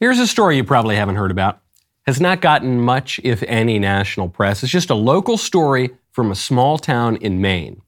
Here's a story you probably haven't heard about. Has not gotten much, if any, national press. It's just a local story from a small town in Maine.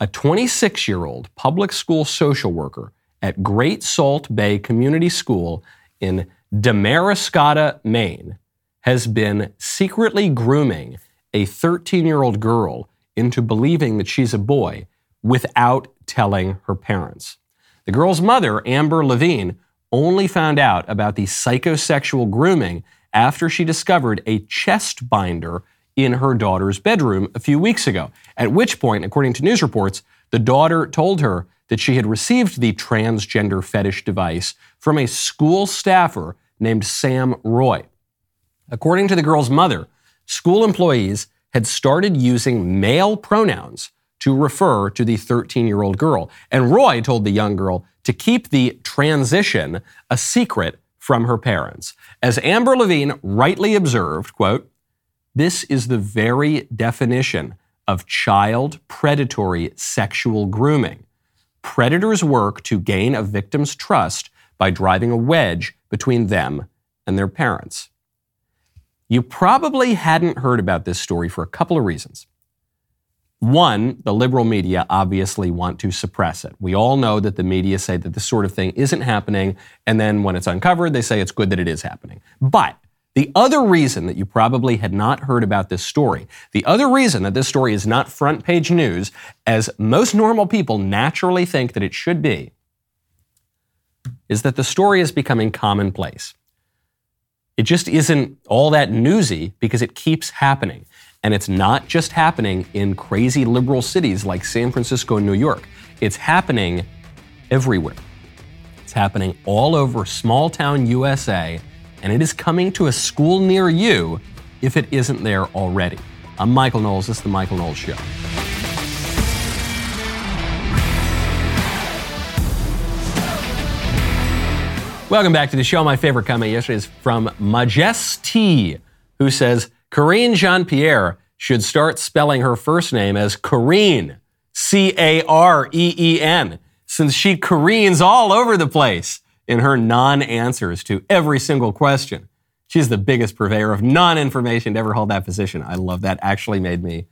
A 26 year old public school social worker at Great Salt Bay Community School in Damariscotta, Maine, has been secretly grooming a 13 year old girl into believing that she's a boy without telling her parents. The girl's mother, Amber Lavigne, only found out about the psychosexual grooming after she discovered a chest binder in her daughter's bedroom a few weeks ago. At which point, according to news reports, the daughter told her that she had received the transgender fetish device from a school staffer named Sam Roy. According to the girl's mother, school employees had started using male pronouns to refer to the 13 year old girl. And Roy told the young girl to keep the transition a secret from her parents. As Amber Lavigne rightly observed, quote, this is the very definition of child predatory sexual grooming. Predators work to gain a victim's trust by driving a wedge between them and their parents. You probably hadn't heard about this story for a couple of reasons. One, the liberal media obviously want to suppress it. We all know that the media say that this sort of thing isn't happening, and then when it's uncovered, they say it's good that it is happening. But the other reason that you probably had not heard about this story, the other reason that this story is not front page news, as most normal people naturally think that it should be, is that the story is becoming commonplace. It just isn't all that newsy because it keeps happening. And it's not just happening in crazy liberal cities like San Francisco and New York. It's happening everywhere. It's happening all over small town USA, and it is coming to a school near you if it isn't there already. I'm Michael Knowles. This is The Michael Knowles Show. Welcome back to the show. My favorite comment yesterday is from Majesty, who says Karine Jean Pierre should start spelling her first name as Careen, C A R E E N, since she careens all over the place in her non answers to every single question. She's the biggest purveyor of non information to ever hold that position. I love that. Actually, made me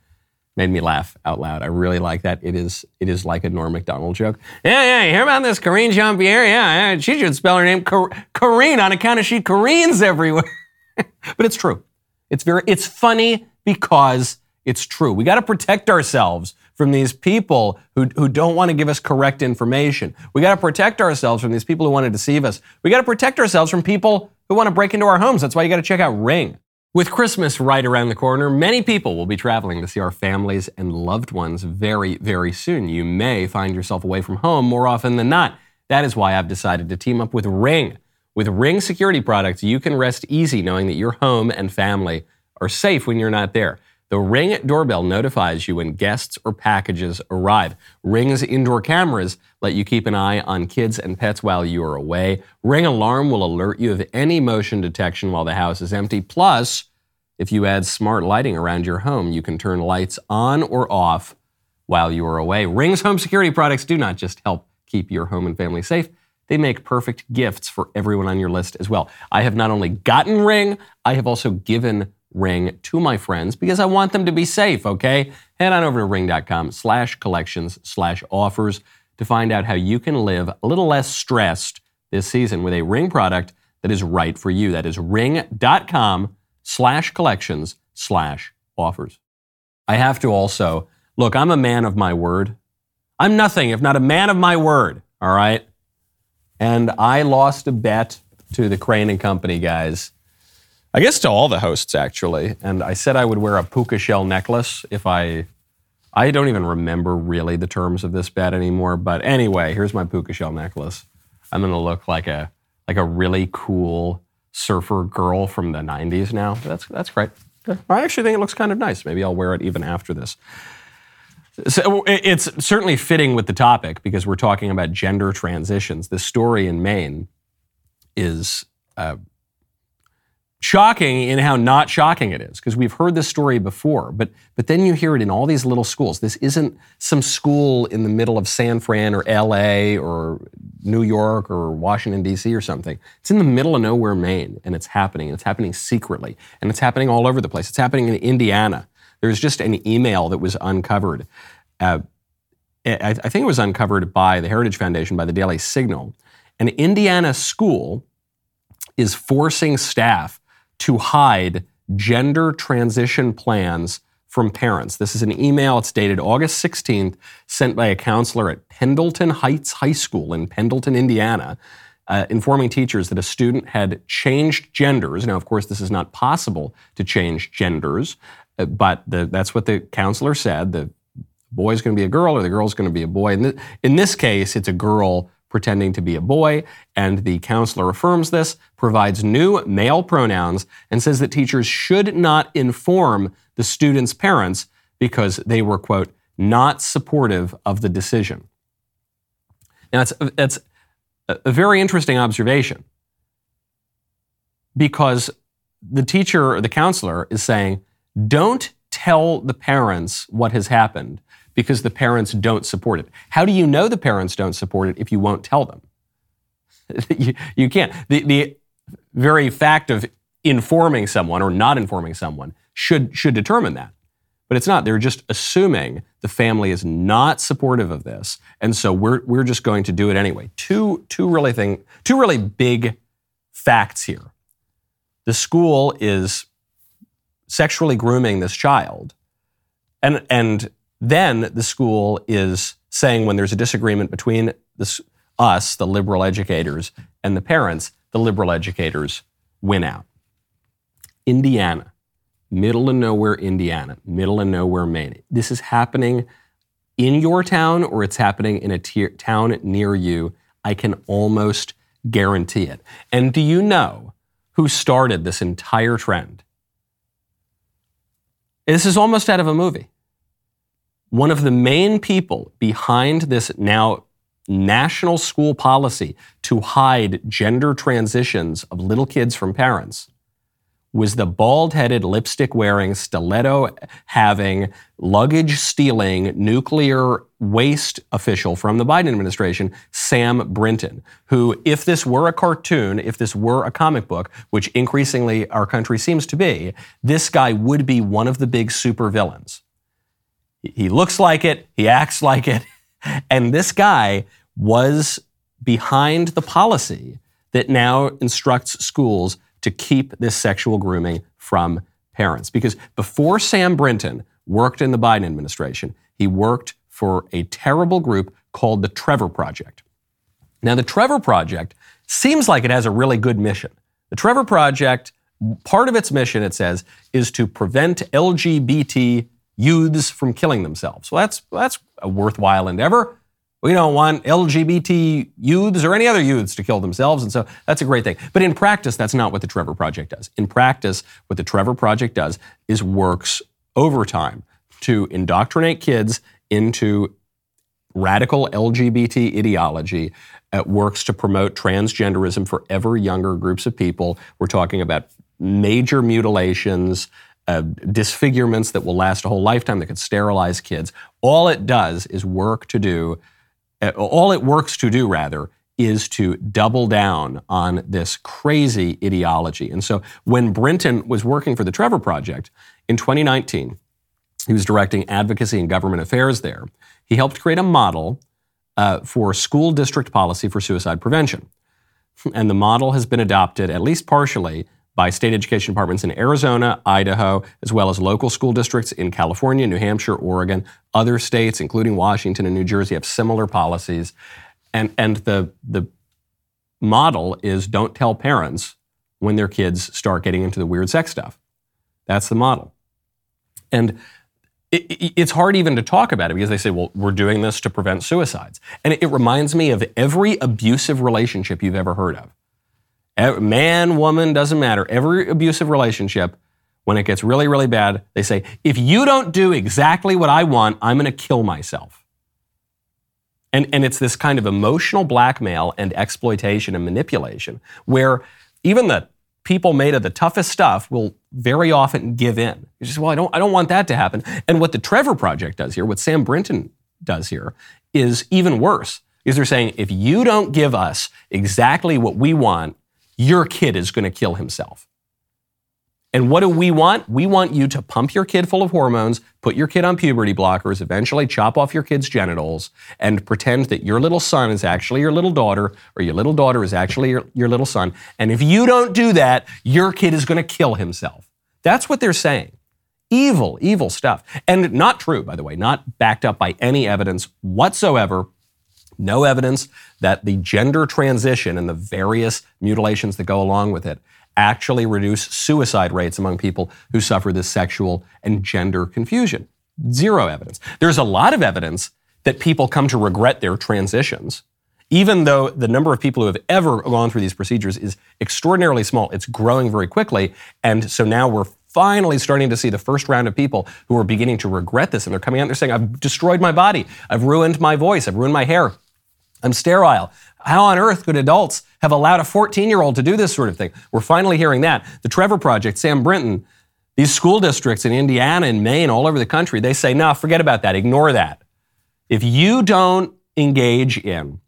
made me laugh out loud. I really like that. It is it is like a Norm Macdonald joke. Yeah, yeah. You hear about this Karine Jean Pierre? Yeah, yeah, she should spell her name Karine on account of she careens everywhere. but it's true. It's very it's funny because it's true. We got to protect ourselves from these people who, who don't want to give us correct information. We got to protect ourselves from these people who want to deceive us. We got to protect ourselves from people who want to break into our homes. That's why you got to check out Ring. With Christmas right around the corner, many people will be traveling to see our families and loved ones very, very soon. You may find yourself away from home more often than not. That is why I've decided to team up with Ring. With Ring security products, you can rest easy knowing that your home and family are safe when you're not there. The Ring doorbell notifies you when guests or packages arrive. Ring's indoor cameras let you keep an eye on kids and pets while you are away. Ring alarm will alert you of any motion detection while the house is empty. Plus, if you add smart lighting around your home, you can turn lights on or off while you are away. Ring's home security products do not just help keep your home and family safe, they make perfect gifts for everyone on your list as well. I have not only gotten Ring, I have also given Ring to my friends because I want them to be safe, okay? Head on over to ring.com slash collections slash offers to find out how you can live a little less stressed this season with a Ring product that is right for you. That is ring.com slash collections slash offers. I have to also, look, I'm a man of my word. I'm nothing if not a man of my word, all right? And I lost a bet to the Crane and Company guys. I guess to all the hosts actually. And I said I would wear a puka shell necklace if I I don't even remember really the terms of this bet anymore, but anyway, here's my puka shell necklace. I'm going to look like a like a really cool surfer girl from the 90s now. That's that's great. I actually think it looks kind of nice. Maybe I'll wear it even after this. So it's certainly fitting with the topic because we're talking about gender transitions. This story in Maine is uh, shocking in how not shocking it is because we've heard this story before but but then you hear it in all these little schools. This isn't some school in the middle of San Fran or LA or New York or Washington DC or something. It's in the middle of nowhere Maine and it's happening. And it's happening secretly and it's happening all over the place. It's happening in Indiana there's just an email that was uncovered uh, I, I think it was uncovered by the Heritage Foundation by the Daily Signal an Indiana school is forcing staff to hide gender transition plans from parents. This is an email. It's dated August 16th, sent by a counselor at Pendleton Heights High School in Pendleton, Indiana, uh, informing teachers that a student had changed genders. Now, of course, this is not possible to change genders, Uh, but the, that's what the counselor said. The boy's going to be a girl or the girl's going to be a boy. In, th- in this case, it's a girl pretending to be a boy, and the counselor affirms this, provides new male pronouns, and says that teachers should not inform the student's parents because they were, quote, not supportive of the decision. Now, that's, that's a very interesting observation because the teacher or the counselor is saying, don't tell the parents what has happened because the parents don't support it. How do you know the parents don't support it if you won't tell them? you, you can't. The, the very fact of informing someone or not informing someone should, should determine that. But it's not. They're just assuming the family is not supportive of this. And so we're, we're just going to do it anyway. Two, two, really thing, two really big facts here. The school is sexually grooming this child. And, and then the school is saying when there's a disagreement between this, us, the liberal educators, and the parents, the liberal educators win out. Indiana, middle of nowhere Indiana, middle of nowhere Maine. This is happening in your town or it's happening in a town near you. I can almost guarantee it. And do you know who started this entire trend? This is almost out of a movie. One of the main people behind this now national school policy to hide gender transitions of little kids from parents was the bald headed, lipstick wearing, stiletto having, luggage stealing, nuclear waste official from the Biden administration, Sam Brinton, who, if this were a cartoon, if this were a comic book, which increasingly our country seems to be, this guy would be one of the big supervillains. He looks like it, he acts like it. And this guy was behind the policy that now instructs schools to keep this sexual grooming from parents. Because before Sam Brinton worked in the Biden administration, he worked for a terrible group called the Trevor Project. Now, the Trevor Project seems like it has a really good mission. The Trevor Project, part of its mission, it says, is to prevent LGBT youths from killing themselves. Well, that's, that's a worthwhile endeavor. We don't want LGBT youths or any other youths to kill themselves. And so that's a great thing. But in practice, that's not what the Trevor Project does. In practice, what the Trevor Project does is works overtime to indoctrinate kids into radical LGBT ideology. It works to promote transgenderism for ever younger groups of people. We're talking about major mutilations, uh, disfigurements that will last a whole lifetime that could sterilize kids. All it does is work to do, all it works to do, rather, is to double down on this crazy ideology. And so when Brinton was working for the Trevor Project in 2019, he was directing advocacy and government affairs there. He helped create a model uh, for school district policy for suicide prevention. And the model has been adopted, at least partially, by state education departments in Arizona, Idaho, as well as local school districts in California, New Hampshire, Oregon. Other states, including Washington and New Jersey, have similar policies. And, and the, the model is don't tell parents when their kids start getting into the weird sex stuff. That's the model. And it, it, it's hard even to talk about it because they say, well, we're doing this to prevent suicides. And it, it reminds me of every abusive relationship you've ever heard of man, woman, doesn't matter. Every abusive relationship, when it gets really, really bad, they say, if you don't do exactly what I want, I'm going to kill myself. And, and it's this kind of emotional blackmail and exploitation and manipulation where even the people made of the toughest stuff will very often give in. You just, well, I don't, I don't want that to happen. And what the Trevor Project does here, what Sam Brinton does here, is even worse. Is they're saying if you don't give us exactly what we want, your kid is going to kill himself. And what do we want? We want you to pump your kid full of hormones, put your kid on puberty blockers, eventually chop off your kid's genitals, and pretend that your little son is actually your little daughter, or your little daughter is actually your, your little son. And if you don't do that, your kid is going to kill himself. That's what they're saying. Evil, evil stuff. And not true, by the way, not backed up by any evidence whatsoever. No evidence that the gender transition and the various mutilations that go along with it actually reduce suicide rates among people who suffer this sexual and gender confusion. Zero evidence. There's a lot of evidence that people come to regret their transitions. Even though the number of people who have ever gone through these procedures is extraordinarily small, it's growing very quickly. And so now we're finally starting to see the first round of people who are beginning to regret this. And they're coming out and they're saying, I've destroyed my body. I've ruined my voice. I've ruined my hair. I'm sterile. How on earth could adults have allowed a 14 year old to do this sort of thing? We're finally hearing that. The Trevor Project, Sam Brinton, these school districts in Indiana and Maine, all over the country, they say, no, forget about that. Ignore that. If you don't engage in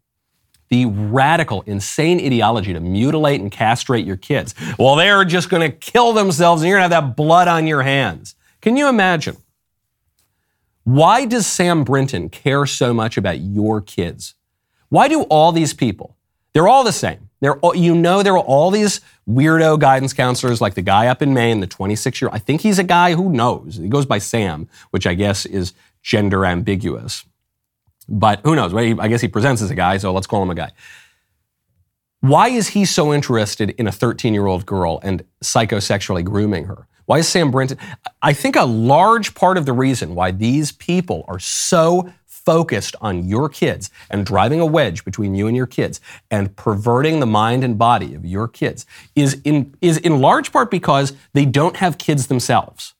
the radical, insane ideology to mutilate and castrate your kids, well, they're just going to kill themselves and you're going to have that blood on your hands. Can you imagine? Why does Sam Brinton care so much about your kids? Why do all these people, they're all the same. They're all, you know, there are all these weirdo guidance counselors like the guy up in Maine, the 26 year, I think he's a guy who knows. He goes by Sam, which I guess is gender ambiguous. But who knows? I guess he presents as a guy, so let's call him a guy. Why is he so interested in a 13 year old girl and psychosexually grooming her? Why is Sam Brinton? I think a large part of the reason why these people are so focused on your kids and driving a wedge between you and your kids and perverting the mind and body of your kids is in, is in large part because they don't have kids themselves.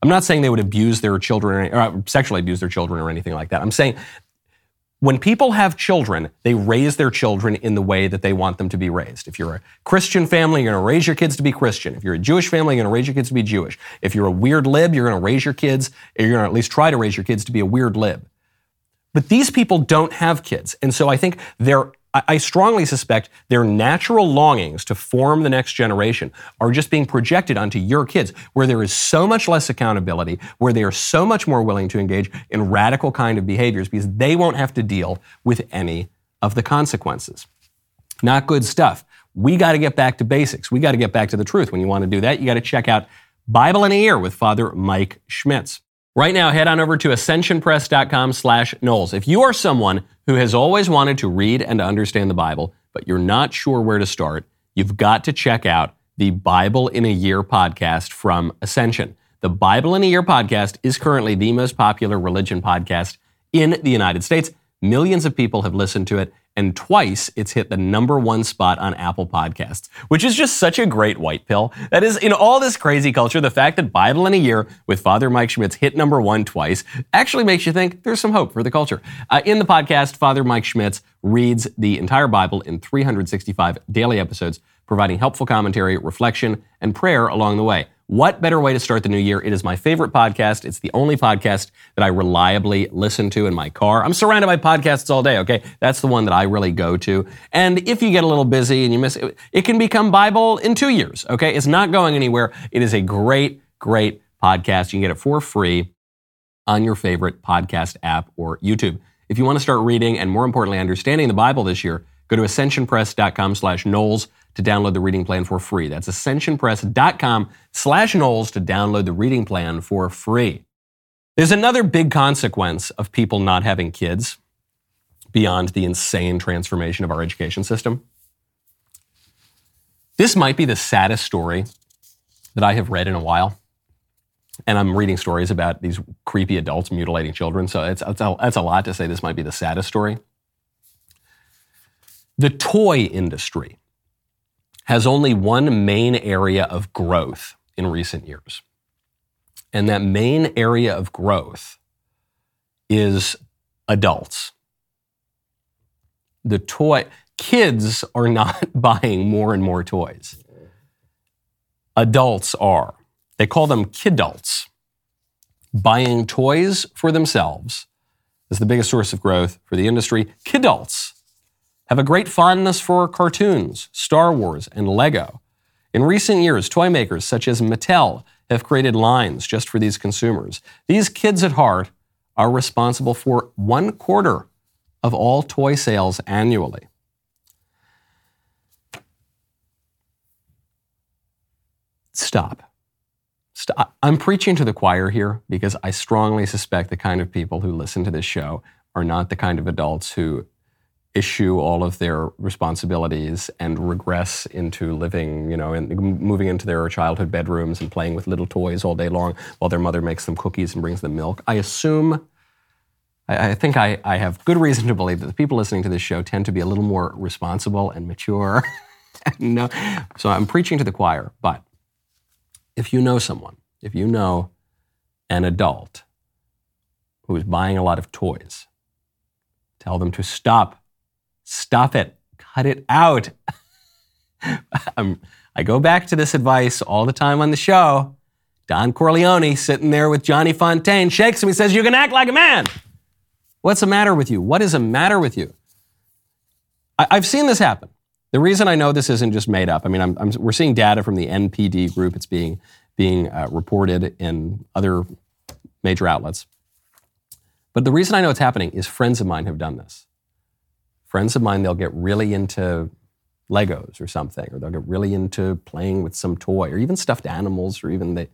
I'm not saying they would abuse their children or uh, sexually abuse their children or anything like that. I'm saying when people have children, they raise their children in the way that they want them to be raised. If you're a Christian family, you're going to raise your kids to be Christian. If you're a Jewish family, you're going to raise your kids to be Jewish. If you're a weird lib, you're going to raise your kids, you're going to at least try to raise your kids to be a weird lib. But these people don't have kids. And so I think they're I strongly suspect their natural longings to form the next generation are just being projected onto your kids, where there is so much less accountability, where they are so much more willing to engage in radical kind of behaviors because they won't have to deal with any of the consequences. Not good stuff. We got to get back to basics. We got to get back to the truth. When you want to do that, you got to check out Bible in a Year with Father Mike Schmitz. Right now, head on over to ascensionpress.com slash Knowles. If you are someone who has always wanted to read and understand the Bible, but you're not sure where to start, you've got to check out the Bible in a Year podcast from Ascension. The Bible in a Year podcast is currently the most popular religion podcast in the United States. Millions of people have listened to it, and twice it's hit the number one spot on Apple Podcasts, which is just such a great white pill. That is, in all this crazy culture, the fact that Bible in a Year with Father Mike Schmitz hit number one twice actually makes you think there's some hope for the culture. Uh, in the podcast, Father Mike Schmitz reads the entire Bible in 365 daily episodes, providing helpful commentary, reflection, and prayer along the way. What better way to start the new year? It is my favorite podcast. It's the only podcast that I reliably listen to in my car. I'm surrounded by podcasts all day, okay? That's the one that I really go to. And if you get a little busy and you miss it, it can become Bible in two years, okay? It's not going anywhere. It is a great, great podcast. You can get it for free on your favorite podcast app or YouTube. If you want to start reading and more importantly, understanding the Bible this year, go to ascensionpress.com slash Knowles to download the reading plan for free. That's ascensionpress.com slash Knowles to download the reading plan for free. There's another big consequence of people not having kids beyond the insane transformation of our education system. This might be the saddest story that I have read in a while. And I'm reading stories about these creepy adults mutilating children. So it's, it's, a, it's a lot to say this might be the saddest story. The toy industry has only one main area of growth in recent years. And that main area of growth is adults. The toy, kids are not buying more and more toys. adults are. They call them kidults. Buying toys for themselves is the biggest source of growth for the industry. Kidults have a great fondness for cartoons, Star Wars, and Lego. In recent years, toy makers such as Mattel have created lines just for these consumers. These kids at heart are responsible for one quarter of all toy sales annually. Stop. Stop. I'm preaching to the choir here because I strongly suspect the kind of people who listen to this show are not the kind of adults who issue all of their responsibilities and regress into living, you know, and moving into their childhood bedrooms and playing with little toys all day long while their mother makes them cookies and brings them milk. I assume, I, I think I, I have good reason to believe that the people listening to this show tend to be a little more responsible and mature. no, uh, so I'm preaching to the choir, but if you know someone, if you know an adult who is buying a lot of toys, tell them to stop. Stop it. Cut it out. Um, I go back to this advice all the time on the show. Don Corleone sitting there with Johnny Fontane shakes him. He says, You can act like a man. What's the matter with you? What is the matter with you? I, have seen this happen. The reason I know this isn't just made up, I mean, I'm, I'm, we're seeing data from the NPD group. It's being, being uh, reported in other major outlets. But the reason I know it's happening is friends of mine have done this. Friends of mine, they'll get really into Legos or something, or they'll get really into playing with some toy, or even stuffed animals, or even they.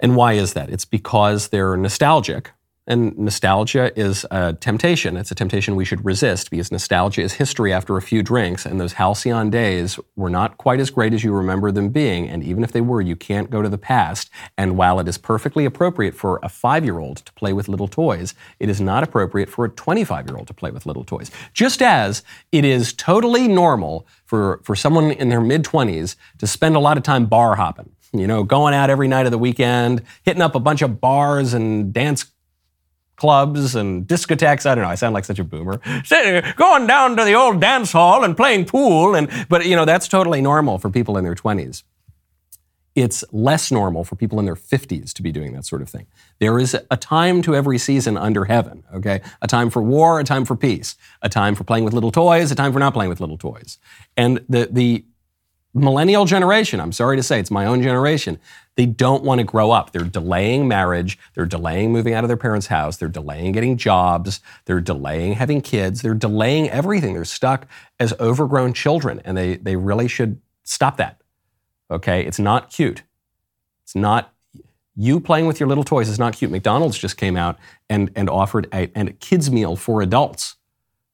And why is that? It's because they're nostalgic and nostalgia is a temptation. It's a temptation we should resist because nostalgia is history after a few drinks, and those halcyon days were not quite as great as you remember them being. And even if they were, you can't go to the past. And while it is perfectly appropriate for a five year old to play with little toys, it is not appropriate for a 25 year old to play with little toys. Just as it is totally normal for, for someone in their mid 20s to spend a lot of time bar hopping. You know, going out every night of the weekend, hitting up a bunch of bars and dance clubs and discotheques. I don't know. I sound like such a boomer. Going down to the old dance hall and playing pool, and but you know that's totally normal for people in their twenties. It's less normal for people in their 50s to be doing that sort of thing. There is a time to every season under heaven, okay? A time for war, a time for peace, a time for playing with little toys, a time for not playing with little toys. And the, the millennial generation, I'm sorry to say, it's my own generation, they don't want to grow up. They're delaying marriage. They're delaying moving out of their parents' house. They're delaying getting jobs. They're delaying having kids. They're delaying everything. They're stuck as overgrown children, and they, they really should stop that. Okay? It's not cute. It's not you playing with your little toys is not cute. McDonald's just came out and, and offered a, a kids meal for adults,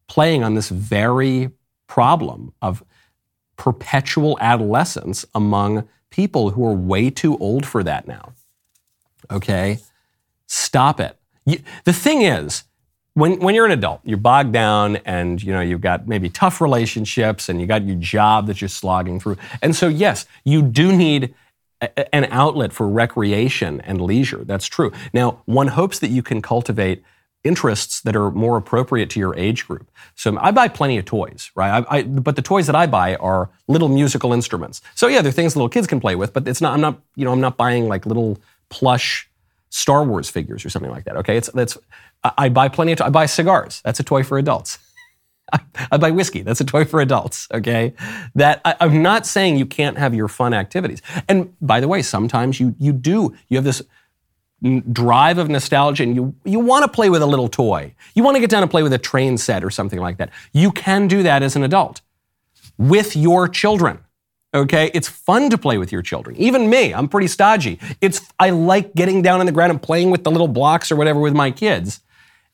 playing on this very problem of perpetual adolescence among people who are way too old for that now. Okay? Stop it. You, the thing is, when, when you're an adult, you're bogged down and you know you've got maybe tough relationships and you got your job that you're slogging through. And so yes, you do need a, an outlet for recreation and leisure. That's true. Now, one hopes that you can cultivate interests that are more appropriate to your age group. So I buy plenty of toys, right? I, I, but the toys that I buy are little musical instruments. So yeah, they're things little kids can play with, but it's not. I'm not. You know, I'm not buying like little plush Star Wars figures or something like that. Okay, it's that's. I, I buy plenty of. To- I buy cigars. That's a toy for adults. I, buy whiskey. That's a toy for adults. Okay, that I, I'm not saying you can't have your fun activities. And by the way, sometimes you you do. You have this drive of nostalgia and you, you want to play with a little toy. You want to get down and play with a train set or something like that. You can do that as an adult with your children. Okay, it's fun to play with your children. Even me, I'm pretty stodgy. It's I like getting down on the ground and playing with the little blocks or whatever with my kids.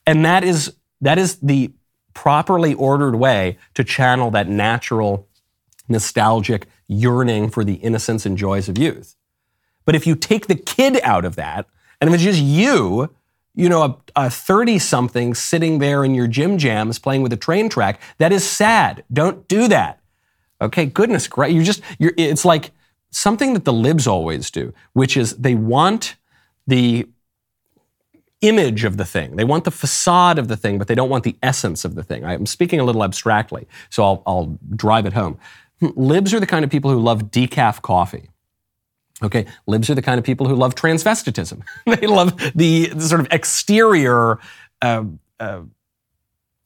And that is that is the properly ordered way to channel that natural nostalgic yearning for the innocence and joys of youth. But if you take the kid out of that, and if it's just you, you know, a 30 something sitting there in your gym jams playing with a train track, that is sad. Don't do that. Okay, goodness great. You just, you're, it's like something that the libs always do, which is they want the image of the thing. They want the facade of the thing, but they don't want the essence of the thing. I'm speaking a little abstractly, so I'll, I'll drive it home. Libs are the kind of people who love decaf coffee. Okay, libs are the kind of people who love transvestitism. they love the, the, sort of exterior, uh, uh,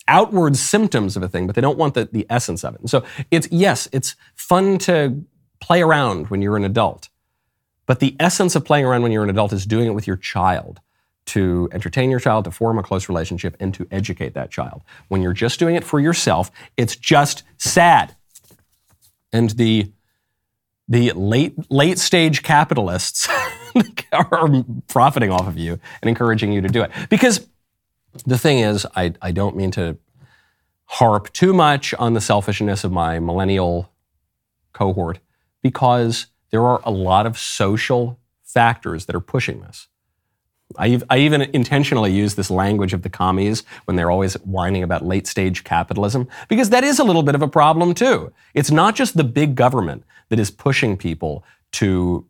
outward symptoms of a thing, but they don't want the, the essence of it. And so it's, yes, it's fun to play around when you're an adult, but the essence of playing around when you're an adult is doing it with your child to entertain your child, to form a close relationship, and to educate that child. When you're just doing it for yourself, it's just sad. And the the late late stage capitalists are profiting off of you and encouraging you to do it. Because the thing is, I, I don't mean to harp too much on the selfishness of my millennial cohort because there are a lot of social factors that are pushing this. I, I even intentionally use this language of the commies when they're always whining about late stage capitalism, because that is a little bit of a problem too. It's not just the big government that is pushing people to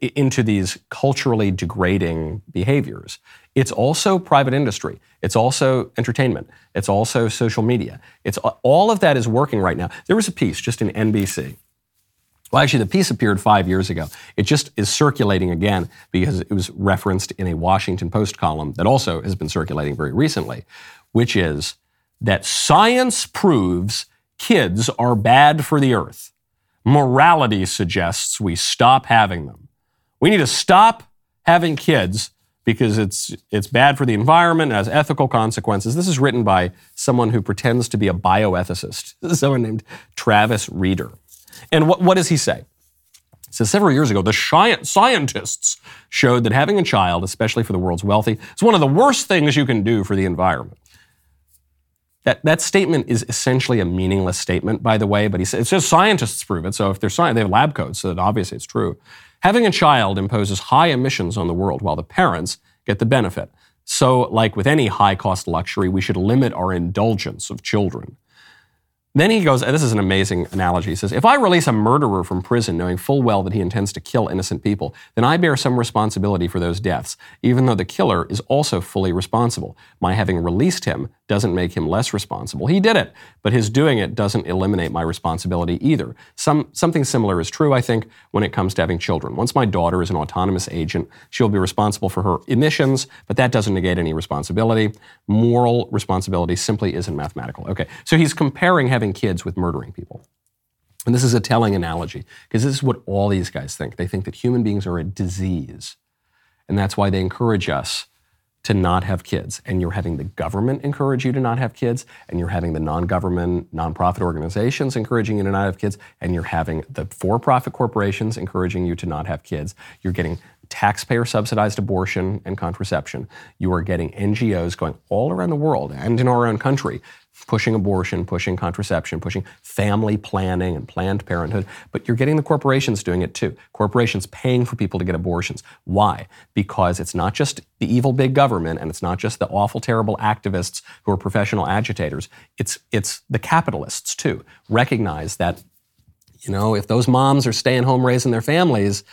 into these culturally degrading behaviors. It's also private industry. It's also entertainment. It's also social media. It's all of that is working right now. There was a piece just in NBC well, actually, the piece appeared five years ago. It just is circulating again because it was referenced in a Washington Post column that also has been circulating very recently, which is that science proves kids are bad for the earth. Morality suggests we stop having them. We need to stop having kids because it's, it's bad for the environment, it has ethical consequences. This is written by someone who pretends to be a bioethicist, someone named Travis Rieder. And what, what does he say? He says several years ago, the scientists showed that having a child, especially for the world's wealthy, is one of the worst things you can do for the environment. That, that statement is essentially a meaningless statement, by the way, but he says it's just scientists prove it. So if they're science, they have lab coats, so obviously it's true. Having a child imposes high emissions on the world while the parents get the benefit. So, like with any high cost luxury, we should limit our indulgence of children. Then he goes, this is an amazing analogy. He says, If I release a murderer from prison knowing full well that he intends to kill innocent people, then I bear some responsibility for those deaths, even though the killer is also fully responsible. My having released him doesn't make him less responsible. He did it, but his doing it doesn't eliminate my responsibility either. Some, something similar is true, I think, when it comes to having children. Once my daughter is an autonomous agent, she'll be responsible for her emissions, but that doesn't negate any responsibility. Moral responsibility simply isn't mathematical. Okay, so he's comparing having kids with murdering people. And this is a telling analogy because this is what all these guys think. They think that human beings are a disease. And that's why they encourage us to not have kids. And you're having the government encourage you to not have kids, and you're having the non government, nonprofit organizations encouraging you to not have kids, and you're having the for profit corporations encouraging you to not have kids. You're getting taxpayer subsidized abortion and contraception. You are getting NGOs going all around the world and in our own country pushing abortion, pushing contraception, pushing family planning and Planned Parenthood, but you're getting the corporations doing it too. Corporations paying for people to get abortions. Why? Because it's not just the evil big government and it's not just the awful, terrible activists who are professional agitators. It's, it's the capitalists too. Recognize that, you know, if those moms are staying home raising their families,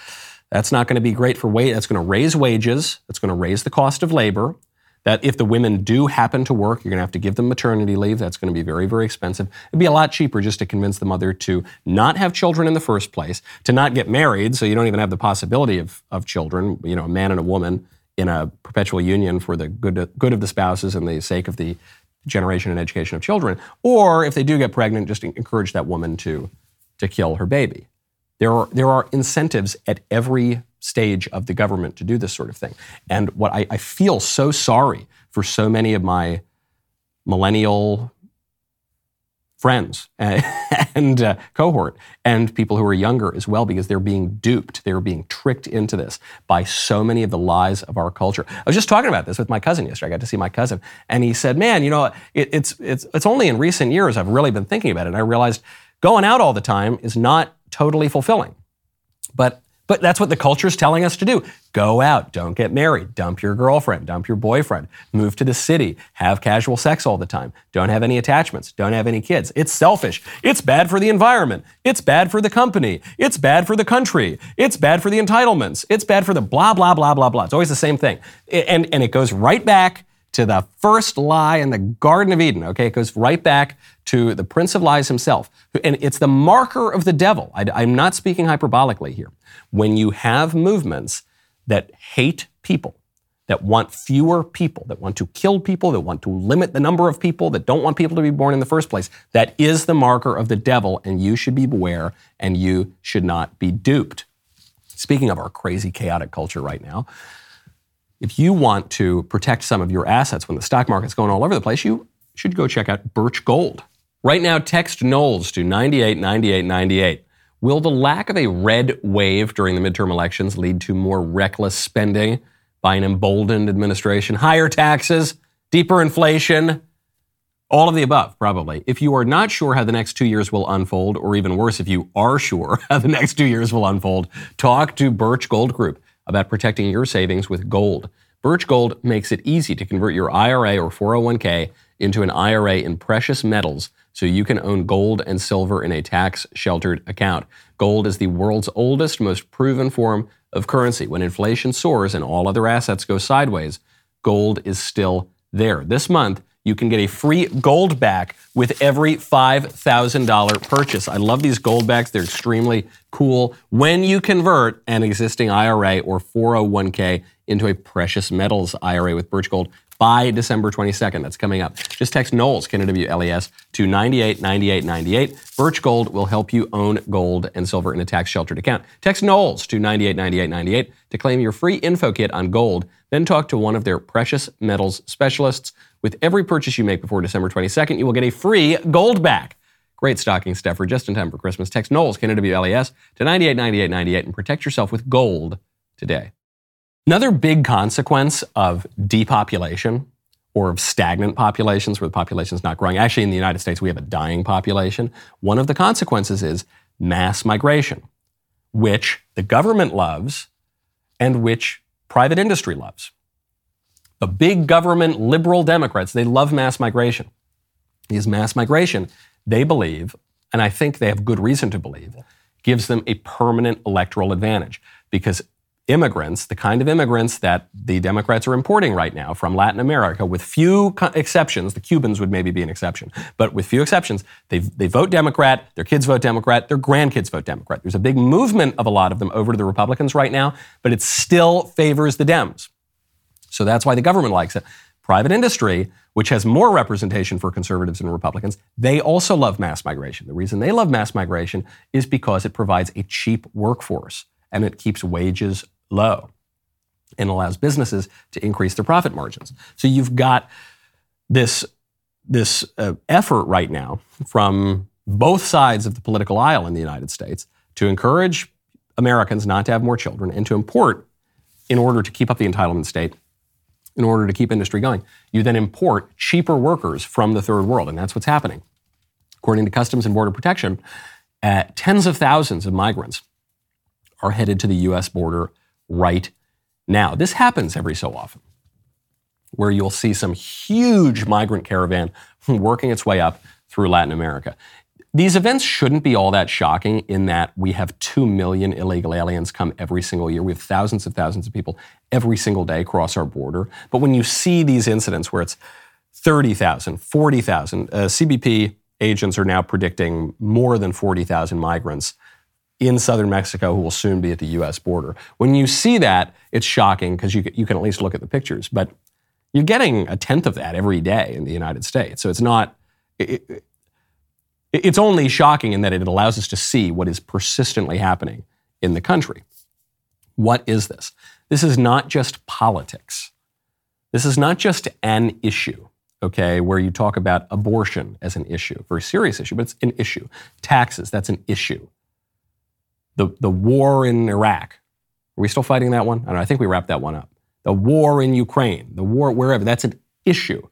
that's not going to be great for wage. That's going to raise wages. That's going to raise the cost of labor that if the women do happen to work, you're going to have to give them maternity leave. That's going to be very, very expensive. It'd be a lot cheaper just to convince the mother to not have children in the first place, to not get married, so you don't even have the possibility of, of children, you know, a man and a woman in a perpetual union for the good, good of the spouses and the sake of the generation and education of children. Or if they do get pregnant, just encourage that woman to, to kill her baby. There are, there are incentives at every stage of the government to do this sort of thing. And what I, I feel so sorry for so many of my millennial friends and uh, cohort and people who are younger as well because they're being duped they're being tricked into this by so many of the lies of our culture. I was just talking about this with my cousin yesterday. I got to see my cousin and he said man you know it, it's, it's, it's only in recent years i've really been thinking about it and i realized going out all the time is not totally fulfilling. But but that's what the culture is telling us to do. Go out, don't get married, dump your girlfriend, dump your boyfriend, move to the city, have casual sex all the time, don't have any attachments, don't have any kids. It's selfish. It's bad for the environment. It's bad for the company. It's bad for the country. It's bad for the entitlements. It's bad for the blah, blah, blah, blah, blah. It's always the same thing. And, and it goes right back to the first lie in the Garden of Eden. Okay, it goes right back to the Prince of Lies himself. And it's the marker of the devil. I, am not speaking hyperbolically here. When you have movements that hate people, that want fewer people, that want to kill people, that want to limit the number of people, that don't want people to be born in the first place, that is the marker of the devil, and you should be beware and you should not be duped. Speaking of our crazy, chaotic culture right now, if you want to protect some of your assets when the stock market's going all over the place, you should go check out Birch Gold. Right now, text Knowles to 989898. Will the lack of a red wave during the midterm elections lead to more reckless spending by an emboldened administration? Higher taxes? Deeper inflation? All of the above, probably. If you are not sure how the next two years will unfold, or even worse, if you are sure how the next two years will unfold, talk to Birch Gold Group about protecting your savings with gold. Birch Gold makes it easy to convert your IRA or 401k into an IRA in precious metals so you can own gold and silver in a tax sheltered account. Gold is the world's oldest, most proven form of currency. When inflation soars and all other assets go sideways, gold is still there. This month, you can get a free Goldback with every $5,000 purchase. I love these gold backs. They're extremely cool when you convert an existing IRA or 401k into a precious metals IRA with Birch Gold by December 22nd. That's coming up. Just text Knowles, K-N-W-L-E-S, to 989898. Birch Gold will help you own gold and silver in a tax sheltered account. Text Knowles to 989898 to claim your free info kit on gold. Then talk to one of their precious metals specialists. With every purchase you make before December 22nd, you will get a free Goldback. Great stocking stuffer just in time for Christmas. Text Knowles, K-N-W-L-E-S, to 989898 and protect yourself with gold today. Another big consequence of depopulation or of stagnant populations where the population is not growing. Actually, in the United States, we have a dying population. One of the consequences is mass migration, which the government loves and which private industry loves. The big government liberal Democrats, they love mass migration. Because mass migration, they believe, and I think they have good reason to believe, gives them a permanent electoral advantage because immigrants, the kind of immigrants that the Democrats are importing right now from Latin America, with few exceptions, the Cubans would maybe be an exception, but with few exceptions, they, they vote Democrat, their kids vote Democrat, their grandkids vote Democrat. There's a big movement of a lot of them over to the Republicans right now, but it still favors the Dems. So that's why the government likes it. Private industry, which has more representation for conservatives and Republicans, they also love mass migration. The reason they love mass migration is because it provides a cheap workforce and it keeps wages low and allows businesses to increase their profit margins. So you've got this, this uh, effort right now from both sides of the political aisle in the United States to encourage Americans not to have more children and to import in order to keep up the entitlement state, in order to keep industry going. You then import cheaper workers from the third world, and that's what's happening. According to Customs and Border Protection, uh, tens of thousands of migrants are headed to the U.S. border right now. This happens every so often, where you'll see some huge migrant caravan working its way up through Latin America. These events shouldn't be all that shocking in that we have 2 million illegal aliens come every single year. We have thousands of thousands of people every single day cross our border. But when you see these incidents where it's 30,000, 40,000, uh, CBP agents are now predicting more than 40,000 migrants in southern Mexico who will soon be at the US border. When you see that, it's shocking because you, you can at least look at the pictures, but you're getting a tenth of that every day in the United States. So it's not, it, it, it's only shocking in that it allows us to see what is persistently happening in the country. What is this? This is not just politics. This is not just an issue, okay, where you talk about abortion as an issue, very serious issue, but it's an issue. Taxes, that's an issue the, the war in Iraq. Are we still fighting that one? I, know, I think we wrapped that one up. The war in Ukraine, the war wherever, that's an issue.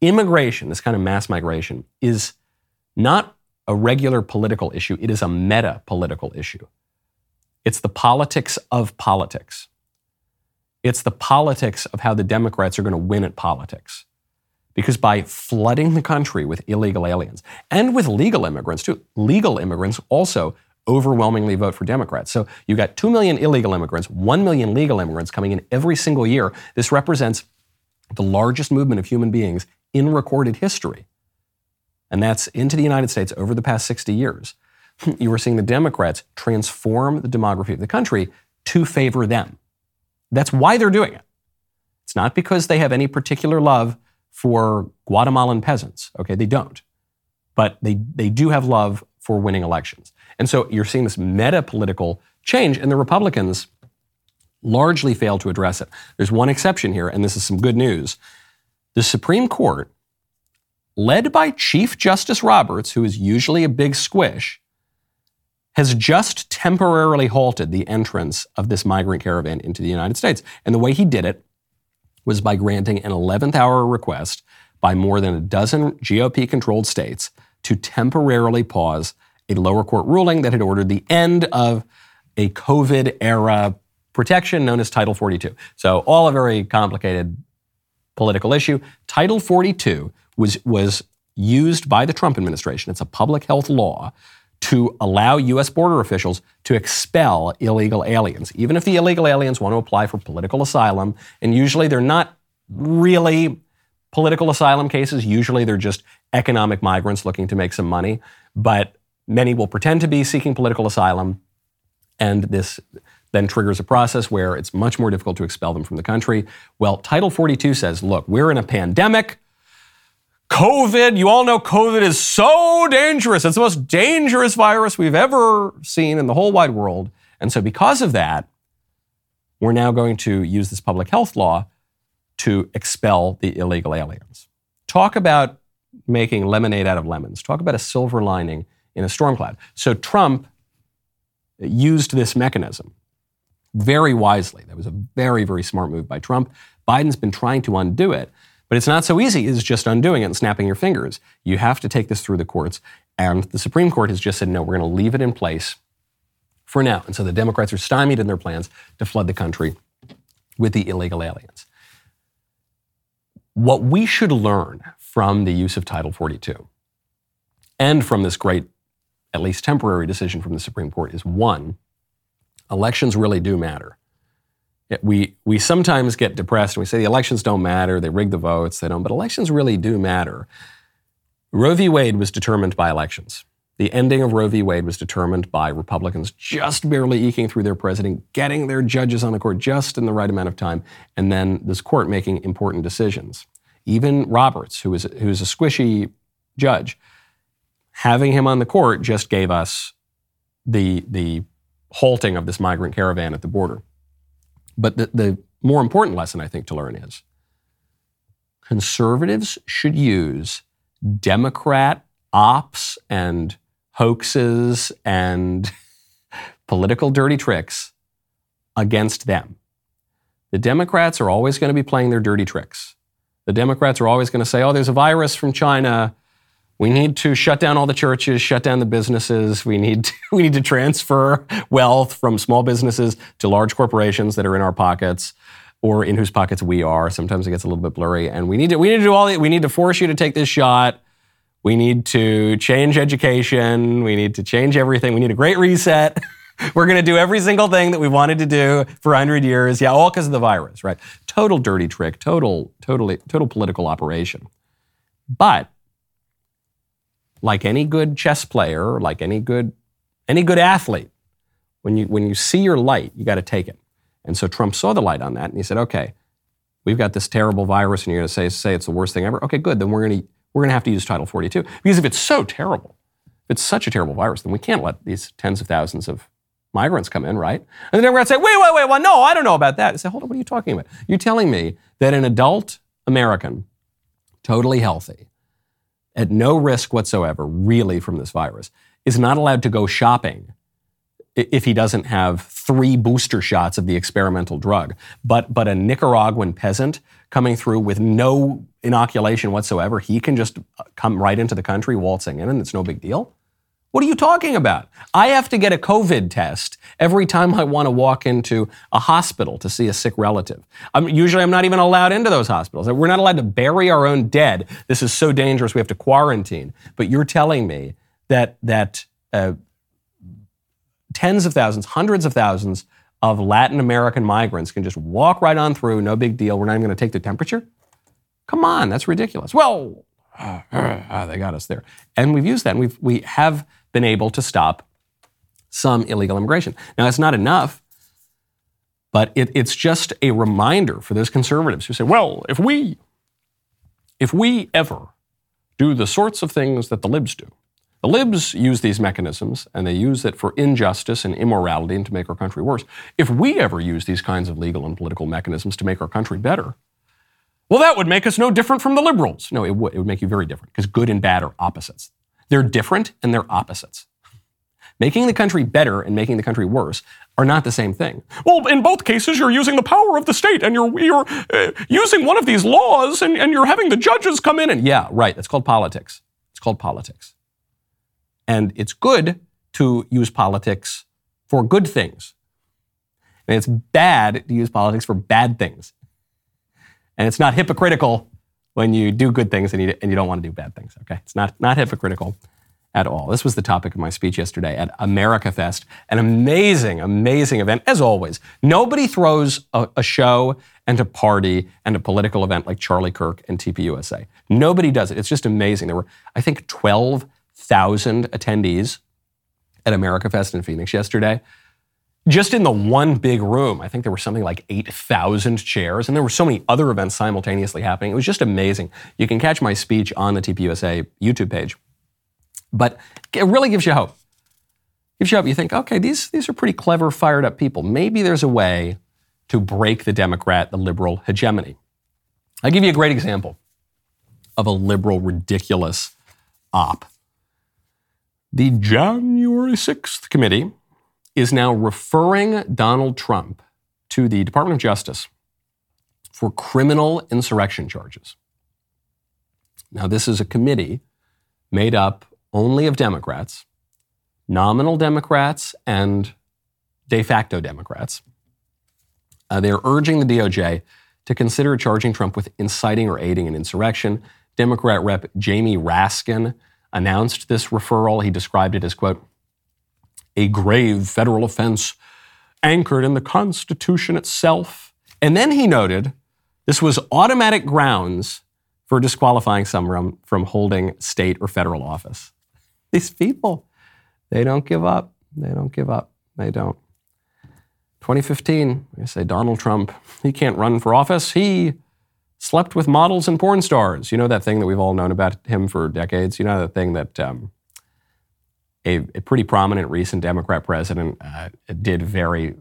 Immigration, this kind of mass migration, is not a regular political issue, it is a meta political issue. It's the politics of politics. It's the politics of how the Democrats are going to win at politics. Because by flooding the country with illegal aliens and with legal immigrants too, legal immigrants also overwhelmingly vote for Democrats. So you got 2 million illegal immigrants, 1 million legal immigrants coming in every single year. This represents the largest movement of human beings in recorded history, and that's into the United States over the past 60 years, you were seeing the Democrats transform the demography of the country to favor them. That's why they're doing it. It's not because they have any particular love for Guatemalan peasants. Okay, they don't. But they, they do have love for winning elections. And so you're seeing this meta political change, and the Republicans largely fail to address it. There's one exception here, and this is some good news. The Supreme Court, led by Chief Justice Roberts, who is usually a big squish, has just temporarily halted the entrance of this migrant caravan into the United States. And the way he did it was by granting an 11th hour request by more than a dozen GOP controlled states to temporarily pause a lower court ruling that had ordered the end of a COVID era protection known as Title 42. So, all a very complicated political issue. Title 42 was, was used by the Trump administration. It's a public health law to allow U.S. border officials to expel illegal aliens, even if the illegal aliens want to apply for political asylum. And usually they're not really political asylum cases. Usually they're just economic migrants looking to make some money. But many will pretend to be seeking political asylum. And this then triggers a process where it's much more difficult to expel them from the country. Well, Title 42 says look, we're in a pandemic. COVID, you all know COVID is so dangerous. It's the most dangerous virus we've ever seen in the whole wide world. And so, because of that, we're now going to use this public health law to expel the illegal aliens. Talk about making lemonade out of lemons. Talk about a silver lining in a storm cloud. So, Trump used this mechanism very wisely. That was a very, very smart move by Trump. Biden's been trying to undo it. But it's not so easy as just undoing it and snapping your fingers. You have to take this through the courts. And the Supreme Court has just said, no, we're going to leave it in place for now. And so the Democrats are stymied in their plans to flood the country with the illegal aliens. What we should learn from the use of Title 42 and from this great, at least temporary decision from the Supreme Court is one, elections really do matter we, we sometimes get depressed and we say the elections don't matter, they rig the votes, they don't, but elections really do matter. Roe v. Wade was determined by elections. The ending of Roe v. Wade was determined by Republicans just barely eking through their president, getting their judges on the court just in the right amount of time, and then this court making important decisions. Even Roberts, who is, who is a squishy judge, having him on the court just gave us the, the halting of this migrant caravan at the border. But the, the more important lesson I think to learn is conservatives should use Democrat ops and hoaxes and political dirty tricks against them. The Democrats are always going to be playing their dirty tricks. The Democrats are always going to say, oh, there's a virus from China. We need to shut down all the churches, shut down the businesses. We need to, we need to transfer wealth from small businesses to large corporations that are in our pockets or in whose pockets we are. Sometimes it gets a little bit blurry. And we need to we need to do all we need to force you to take this shot. We need to change education. We need to change everything. We need a great reset. We're going to do every single thing that we wanted to do for 100 years. Yeah, all because of the virus, right? Total dirty trick, total, totally, total political operation. But like any good chess player, like any good any good athlete, when you when you see your light, you got to take it. And so Trump saw the light on that, and he said, "Okay, we've got this terrible virus, and you're going to say say it's the worst thing ever. Okay, good. Then we're going to we're going to have to use Title 42 because if it's so terrible, if it's such a terrible virus, then we can't let these tens of thousands of migrants come in, right? And the Democrats say, wait, wait, wait, well, no, I don't know about that. I say, hold on, what are you talking about? You're telling me that an adult American, totally healthy, at no risk whatsoever, really, from this virus, is not allowed to go shopping if he doesn't have three booster shots of the experimental drug. But, but a Nicaraguan peasant coming through with no inoculation whatsoever, he can just come right into the country waltzing in and it's no big deal. What are you talking about? I have to get a COVID test every time I want to walk into a hospital to see a sick relative. I'm, usually, I'm not even allowed into those hospitals. We're not allowed to bury our own dead. This is so dangerous. We have to quarantine. But you're telling me that that uh, tens of thousands, hundreds of thousands of Latin American migrants can just walk right on through, no big deal. We're not even going to take the temperature. Come on, that's ridiculous. Well, uh, uh, they got us there. And we've used that, and we've, we have been able to stop some illegal immigration. Now, it's not enough, but it, it's just a reminder for those conservatives who say, well, if we, if we ever do the sorts of things that the libs do, the libs use these mechanisms and they use it for injustice and immorality and to make our country worse. If we ever use these kinds of legal and political mechanisms to make our country better, well, that would make us no different from the liberals. No, it would. It would make you very different because good and bad are opposites. They're different and they're opposites. Making the country better and making the country worse are not the same thing. Well, in both cases, you're using the power of the state and you're, you're uh, using one of these laws and, and you're having the judges come in and, yeah, right, that's called politics. It's called politics. And it's good to use politics for good things. And it's bad to use politics for bad things. And it's not hypocritical when you do good things and you, and you don't want to do bad things, okay? It's not, not hypocritical at all. This was the topic of my speech yesterday at America Fest, an amazing, amazing event, as always. Nobody throws a, a show and a party and a political event like Charlie Kirk and TPUSA. Nobody does it. It's just amazing. There were, I think, 12,000 attendees at America Fest in Phoenix yesterday just in the one big room, I think there were something like 8,000 chairs, and there were so many other events simultaneously happening. It was just amazing. You can catch my speech on the TPUSA YouTube page. But it really gives you hope. Gives you hope. You think, okay, these, these are pretty clever, fired up people. Maybe there's a way to break the Democrat, the liberal hegemony. I'll give you a great example of a liberal, ridiculous op. The January 6th committee is now referring Donald Trump to the Department of Justice for criminal insurrection charges. Now, this is a committee made up only of Democrats, nominal Democrats, and de facto Democrats. Uh, they are urging the DOJ to consider charging Trump with inciting or aiding an insurrection. Democrat Rep. Jamie Raskin announced this referral. He described it as, quote, a grave federal offense anchored in the Constitution itself. And then he noted this was automatic grounds for disqualifying someone from holding state or federal office. These people, they don't give up. They don't give up. They don't. 2015, I say Donald Trump, he can't run for office. He slept with models and porn stars. You know that thing that we've all known about him for decades? You know that thing that um, a, a, pretty prominent recent Democrat president uh, did very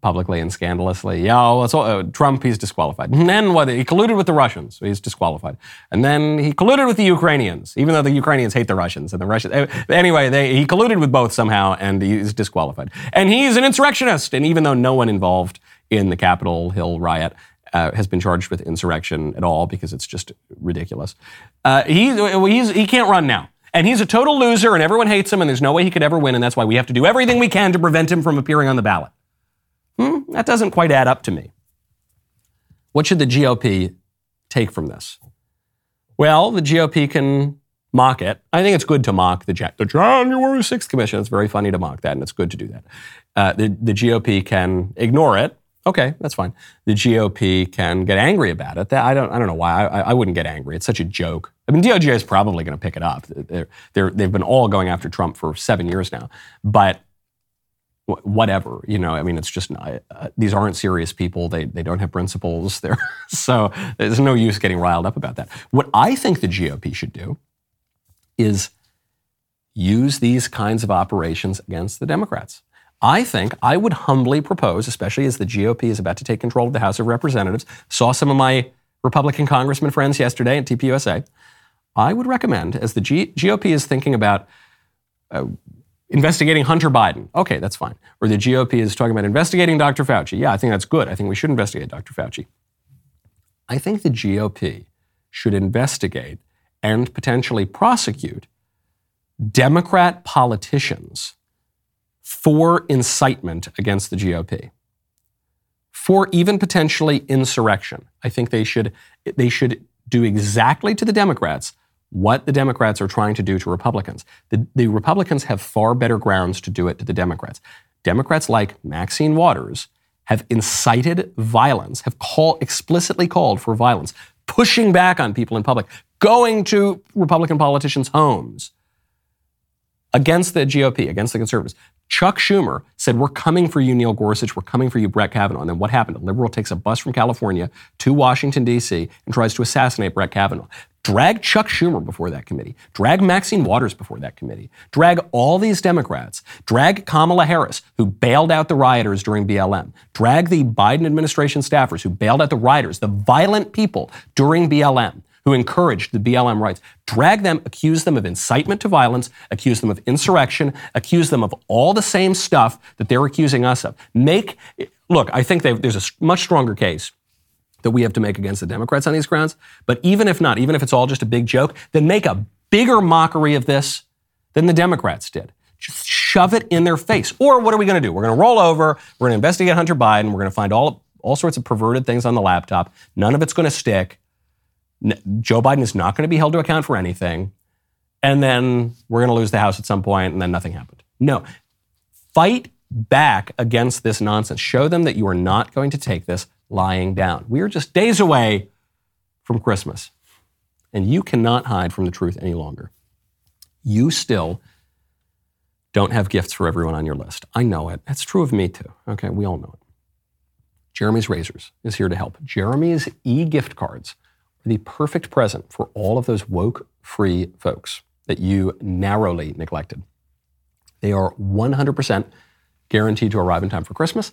publicly and scandalously. Yeah, well, so, uh, Trump, he's disqualified. And then what? He colluded with the Russians, he's disqualified. And then he colluded with the Ukrainians, even though the Ukrainians hate the Russians. And the Russians, uh, anyway, they, he colluded with both somehow, and he's disqualified. And he's an insurrectionist. And even though no one involved in the Capitol Hill riot uh, has been charged with insurrection at all, because it's just ridiculous, uh, he, he can't run now. And he's a total loser, and everyone hates him, and there's no way he could ever win, and that's why we have to do everything we can to prevent him from appearing on the ballot. Hmm, that doesn't quite add up to me. What should the GOP take from this? Well, the GOP can mock it. I think it's good to mock the, the January 6th Commission. It's very funny to mock that, and it's good to do that. Uh, the, the GOP can ignore it Okay, that's fine. The GOP can get angry about it. I don't. I don't know why. I, I wouldn't get angry. It's such a joke. I mean, DOJ is probably going to pick it up. They're, they're, they've been all going after Trump for seven years now. But whatever, you know. I mean, it's just uh, these aren't serious people. They they don't have principles. They're so there's no use getting riled up about that. What I think the GOP should do is use these kinds of operations against the Democrats. I think I would humbly propose, especially as the GOP is about to take control of the House of Representatives, saw some of my Republican congressman friends yesterday at TPUSA. I would recommend, as the G- GOP is thinking about uh, investigating Hunter Biden, okay, that's fine. Or the GOP is talking about investigating Dr. Fauci. Yeah, I think that's good. I think we should investigate Dr. Fauci. I think the GOP should investigate and potentially prosecute Democrat politicians for incitement against the GOP, for even potentially insurrection. I think they should, they should do exactly to the Democrats what the Democrats are trying to do to Republicans. The, the Republicans have far better grounds to do it to the Democrats. Democrats like Maxine Waters have incited violence, have call, explicitly called for violence, pushing back on people in public, going to Republican politicians' homes against the GOP, against the conservatives. Chuck Schumer said, We're coming for you, Neil Gorsuch. We're coming for you, Brett Kavanaugh. And then what happened? A liberal takes a bus from California to Washington, D.C., and tries to assassinate Brett Kavanaugh. Drag Chuck Schumer before that committee. Drag Maxine Waters before that committee. Drag all these Democrats. Drag Kamala Harris, who bailed out the rioters during BLM. Drag the Biden administration staffers who bailed out the rioters, the violent people during BLM who encouraged the BLM riots. Drag them, accuse them of incitement to violence, accuse them of insurrection, accuse them of all the same stuff that they're accusing us of. Make, look, I think there's a much stronger case that we have to make against the Democrats on these grounds. But even if not, even if it's all just a big joke, then make a bigger mockery of this than the Democrats did. Just shove it in their face. Or what are we going to do? We're going to roll over. We're going to investigate Hunter Biden. We're going to find all, all sorts of perverted things on the laptop. None of it's going to stick. Joe Biden is not going to be held to account for anything. And then we're going to lose the House at some point, and then nothing happened. No. Fight back against this nonsense. Show them that you are not going to take this lying down. We are just days away from Christmas, and you cannot hide from the truth any longer. You still don't have gifts for everyone on your list. I know it. That's true of me too. Okay, we all know it. Jeremy's Razors is here to help. Jeremy's e gift cards the perfect present for all of those woke free folks that you narrowly neglected. They are 100% guaranteed to arrive in time for Christmas.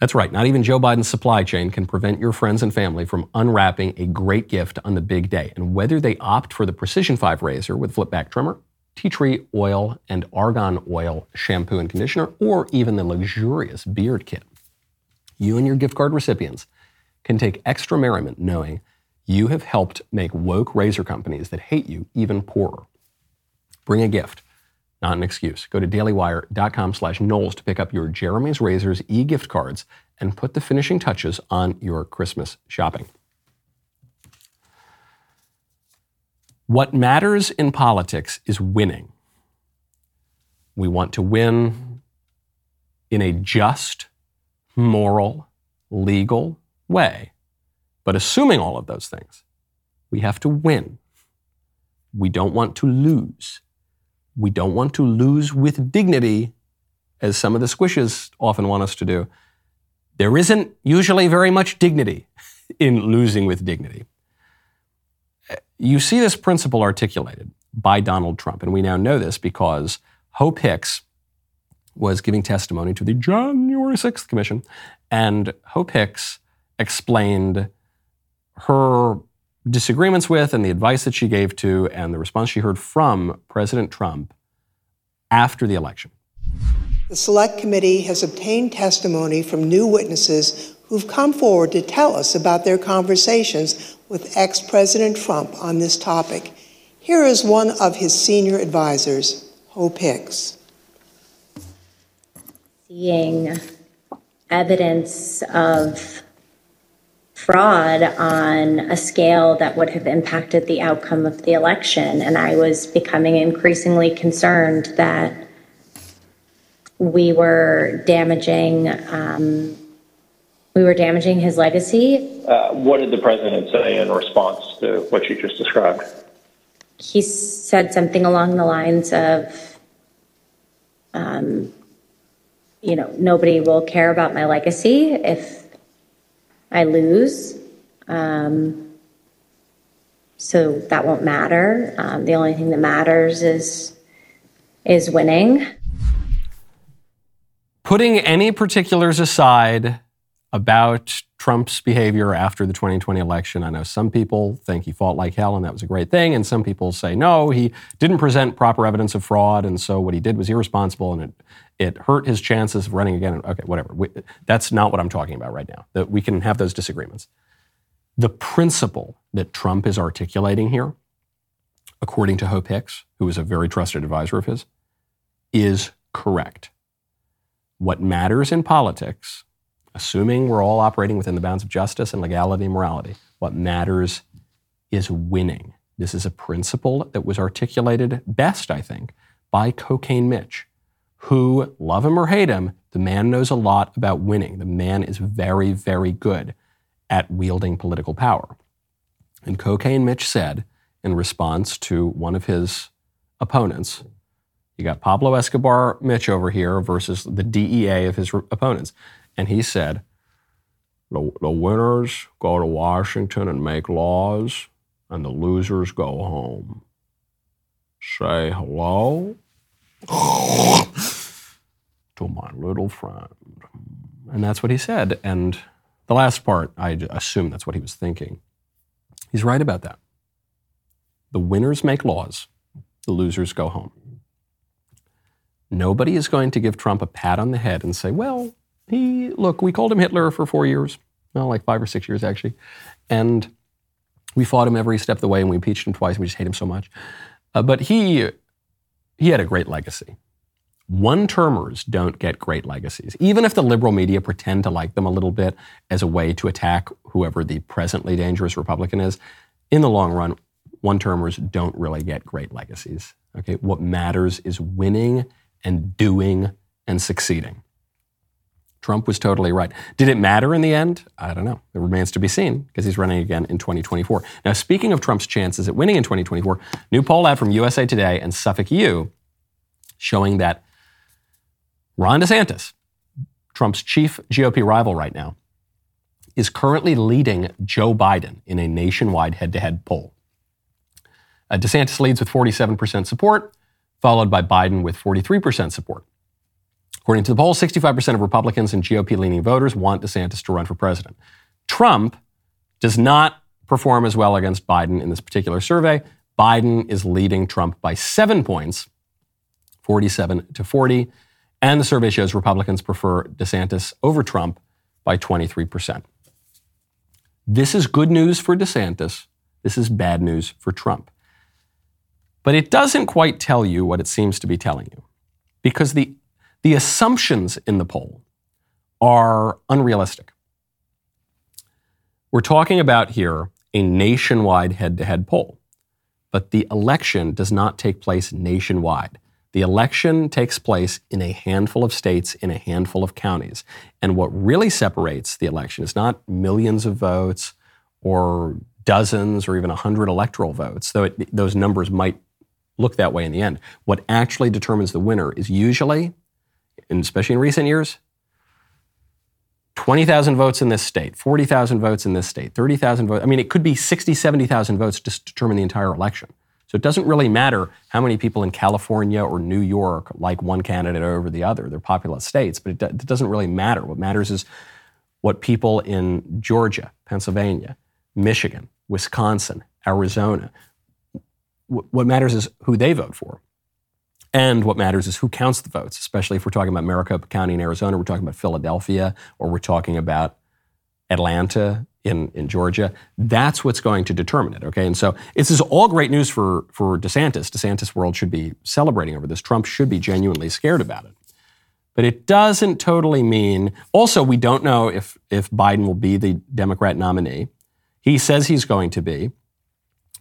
That's right, not even Joe Biden's supply chain can prevent your friends and family from unwrapping a great gift on the big day. And whether they opt for the Precision 5 razor with flip back trimmer, tea tree oil, and argan oil shampoo and conditioner, or even the luxurious beard kit, you and your gift card recipients can take extra merriment knowing you have helped make woke razor companies that hate you even poorer. Bring a gift not an excuse. Go to dailywire.com slash Knowles to pick up your Jeremy's Razors e-gift cards and put the finishing touches on your Christmas shopping. What matters in politics is winning. We want to win in a just, moral, legal way. But assuming all of those things, we have to win. We don't want to lose. We don't want to lose with dignity, as some of the squishes often want us to do. There isn't usually very much dignity in losing with dignity. Uh, you see this principle articulated by Donald Trump, and we now know this because Hope Hicks was giving testimony to the January 6th Commission, and Hope Hicks explained her disagreements with and the advice that she gave to and the response she heard from President Trump after the election. The Select Committee has obtained testimony from new witnesses who've come forward to tell us about their conversations with ex President Trump on this topic. Here is one of his senior advisors, Hope Hicks. Seeing evidence of fraud on a scale that would have impacted the outcome of the election. And I was becoming increasingly concerned that we were damaging um, we were damaging his legacy. Uh, what did the president say in response to what you just described? He said something along the lines of, um, you know, nobody will care about my legacy if I lose. Um, so that won't matter. Um, the only thing that matters is is winning. Putting any particulars aside about Trump's behavior after the 2020 election, I know some people think he fought like hell and that was a great thing, and some people say no, he didn't present proper evidence of fraud, and so what he did was irresponsible and it it hurt his chances of running again. Okay, whatever. We, that's not what I'm talking about right now. That we can have those disagreements. The principle that Trump is articulating here, according to Hope Hicks, who is a very trusted advisor of his, is correct. What matters in politics, assuming we're all operating within the bounds of justice and legality and morality, what matters is winning. This is a principle that was articulated best, I think, by Cocaine Mitch who, love him or hate him, the man knows a lot about winning. The man is very, very good at wielding political power. And Cocaine Mitch said, in response to one of his opponents, you got Pablo Escobar Mitch over here versus the DEA of his re- opponents. And he said, the, the winners go to Washington and make laws, and the losers go home. Say hello to my little friend. And that's what he said. And the last part, I assume that's what he was thinking. He's right about that. The winners make laws, the losers go home. Nobody is going to give Trump a pat on the head and say, well, he, look, we called him Hitler for four years, well, like five or six years actually. And we fought him every step of the way and we impeached him twice and we just hate him so much. Uh, but he, he had a great legacy. One termers don't get great legacies, even if the liberal media pretend to like them a little bit as a way to attack whoever the presently dangerous Republican is. In the long run, one termers don't really get great legacies. Okay, what matters is winning and doing and succeeding. Trump was totally right. Did it matter in the end? I don't know. It remains to be seen because he's running again in 2024. Now, speaking of Trump's chances at winning in 2024, new poll out from USA Today and Suffolk U showing that Ron DeSantis, Trump's chief GOP rival right now, is currently leading Joe Biden in a nationwide head to head poll. Uh, DeSantis leads with 47% support, followed by Biden with 43% support. According to the poll, 65% of Republicans and GOP leaning voters want DeSantis to run for president. Trump does not perform as well against Biden in this particular survey. Biden is leading Trump by seven points, 47 to 40. And the survey shows Republicans prefer DeSantis over Trump by 23%. This is good news for DeSantis. This is bad news for Trump. But it doesn't quite tell you what it seems to be telling you because the, the assumptions in the poll are unrealistic. We're talking about here a nationwide head to head poll, but the election does not take place nationwide. The election takes place in a handful of states, in a handful of counties. And what really separates the election is not millions of votes or dozens or even 100 electoral votes, though it, those numbers might look that way in the end. What actually determines the winner is usually, and especially in recent years, 20,000 votes in this state, 40,000 votes in this state, 30,000 votes. I mean, it could be 60, 70,000 votes to determine the entire election. So it doesn't really matter how many people in California or New York like one candidate over the other. They're populous states, but it, do- it doesn't really matter. What matters is what people in Georgia, Pennsylvania, Michigan, Wisconsin, Arizona, what matters is who they vote for. And what matters is who counts the votes, especially if we're talking about Maricopa County in Arizona, we're talking about Philadelphia, or we're talking about Atlanta in, in Georgia. That's what's going to determine it. Okay. And so this is all great news for, for DeSantis. DeSantis world should be celebrating over this. Trump should be genuinely scared about it. But it doesn't totally mean also we don't know if if Biden will be the Democrat nominee. He says he's going to be,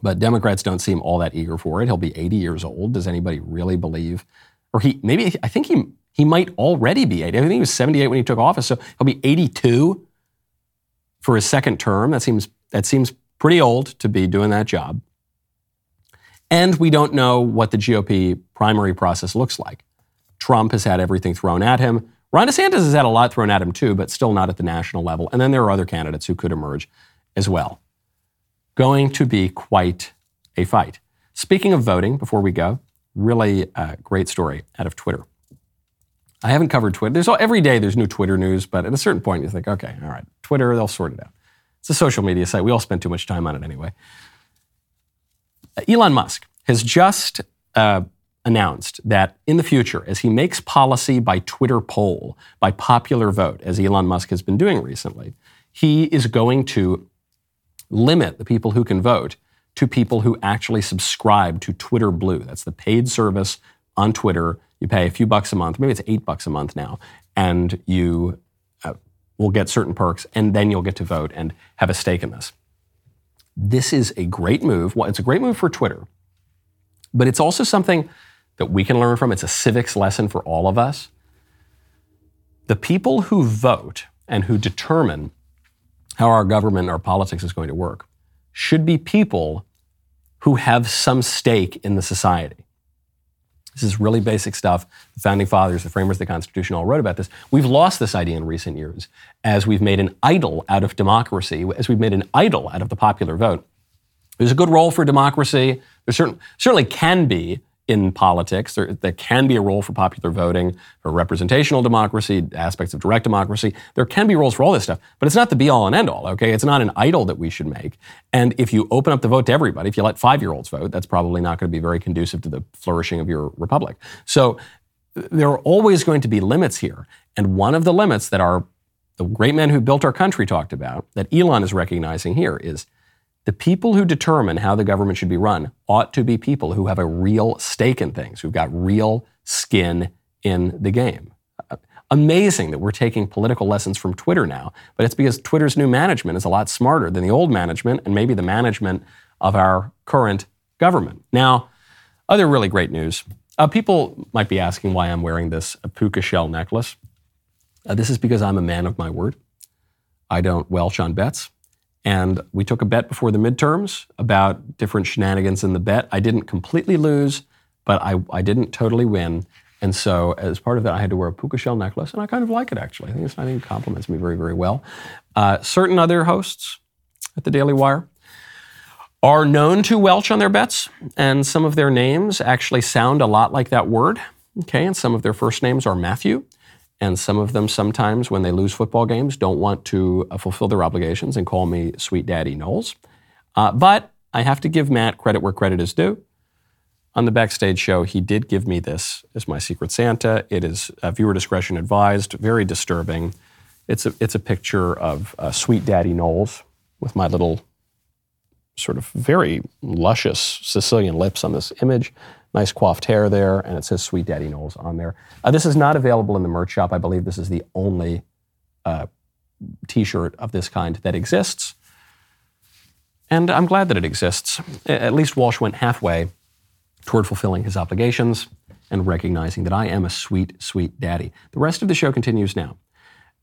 but Democrats don't seem all that eager for it. He'll be 80 years old. Does anybody really believe? Or he maybe I think he he might already be 80. I think he was 78 when he took office, so he'll be 82 for his second term. That seems, that seems pretty old to be doing that job. And we don't know what the GOP primary process looks like. Trump has had everything thrown at him. Ron DeSantis has had a lot thrown at him too, but still not at the national level. And then there are other candidates who could emerge as well. Going to be quite a fight. Speaking of voting, before we go, really uh, great story out of Twitter. I haven't covered Twitter. There's every day there's new Twitter news, but at a certain point you think, okay, all right, Twitter, they'll sort it out. It's a social media site. We all spend too much time on it anyway. Uh, Elon Musk has just uh, announced that in the future, as he makes policy by Twitter poll, by popular vote, as Elon Musk has been doing recently, he is going to limit the people who can vote to people who actually subscribe to Twitter Blue. That's the paid service on Twitter you pay a few bucks a month, maybe it's eight bucks a month now, and you uh, will get certain perks, and then you'll get to vote and have a stake in this. This is a great move. Well, it's a great move for Twitter, but it's also something that we can learn from. It's a civics lesson for all of us. The people who vote and who determine how our government, our politics is going to work, should be people who have some stake in the society. This is really basic stuff. The founding fathers, the framers of the Constitution all wrote about this. We've lost this idea in recent years as we've made an idol out of democracy, as we've made an idol out of the popular vote. There's a good role for democracy. There certain, certainly can be in politics. There, there, can be a role for popular voting, for representational democracy, aspects of direct democracy. There can be roles for all this stuff, but it's not the be all and end all, okay? It's not an idol that we should make. And if you open up the vote to everybody, if you let five year olds vote, that's probably not going to be very conducive to the flourishing of your republic. So there are always going to be limits here. And one of the limits that our the great men who built our country talked about, that Elon is recognizing here, is the people who determine how the government should be run ought to be people who have a real stake in things, who've got real skin in the game. Amazing that we're taking political lessons from Twitter now, but it's because Twitter's new management is a lot smarter than the old management and maybe the management of our current government. Now, other really great news. Uh, people might be asking why I'm wearing this puka shell necklace. Uh, this is because I'm a man of my word. I don't welch on bets. And we took a bet before the midterms about different shenanigans in the bet. I didn't completely lose, but I, I didn't totally win. And so, as part of that, I had to wear a puka shell necklace, and I kind of like it actually. I think, it's, I think it compliments me very, very well. Uh, certain other hosts at the Daily Wire are known to welch on their bets, and some of their names actually sound a lot like that word. Okay, and some of their first names are Matthew. And some of them sometimes, when they lose football games, don't want to uh, fulfill their obligations and call me Sweet Daddy Knowles. Uh, but I have to give Matt credit where credit is due. On the backstage show, he did give me this as my Secret Santa. It is uh, viewer discretion advised, very disturbing. It's a, it's a picture of uh, Sweet Daddy Knowles with my little sort of very luscious Sicilian lips on this image nice coiffed hair there, and it says Sweet Daddy Knowles on there. Uh, this is not available in the merch shop. I believe this is the only uh, t shirt of this kind that exists. And I'm glad that it exists. At least Walsh went halfway toward fulfilling his obligations and recognizing that I am a sweet, sweet daddy. The rest of the show continues now.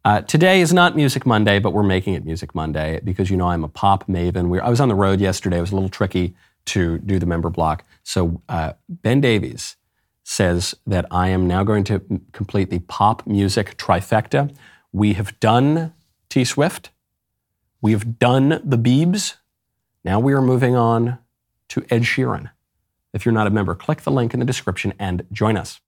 Uh, today is not Music Monday, but we're making it Music Monday because you know I'm a pop maven. We, I was on the road yesterday. It was a little tricky to do the member block. So uh, Ben Davies says that I am now going to complete the pop music trifecta. We have done T Swift. We have done the Beebs. Now we are moving on to Ed Sheeran. If you're not a member, click the link in the description and join us.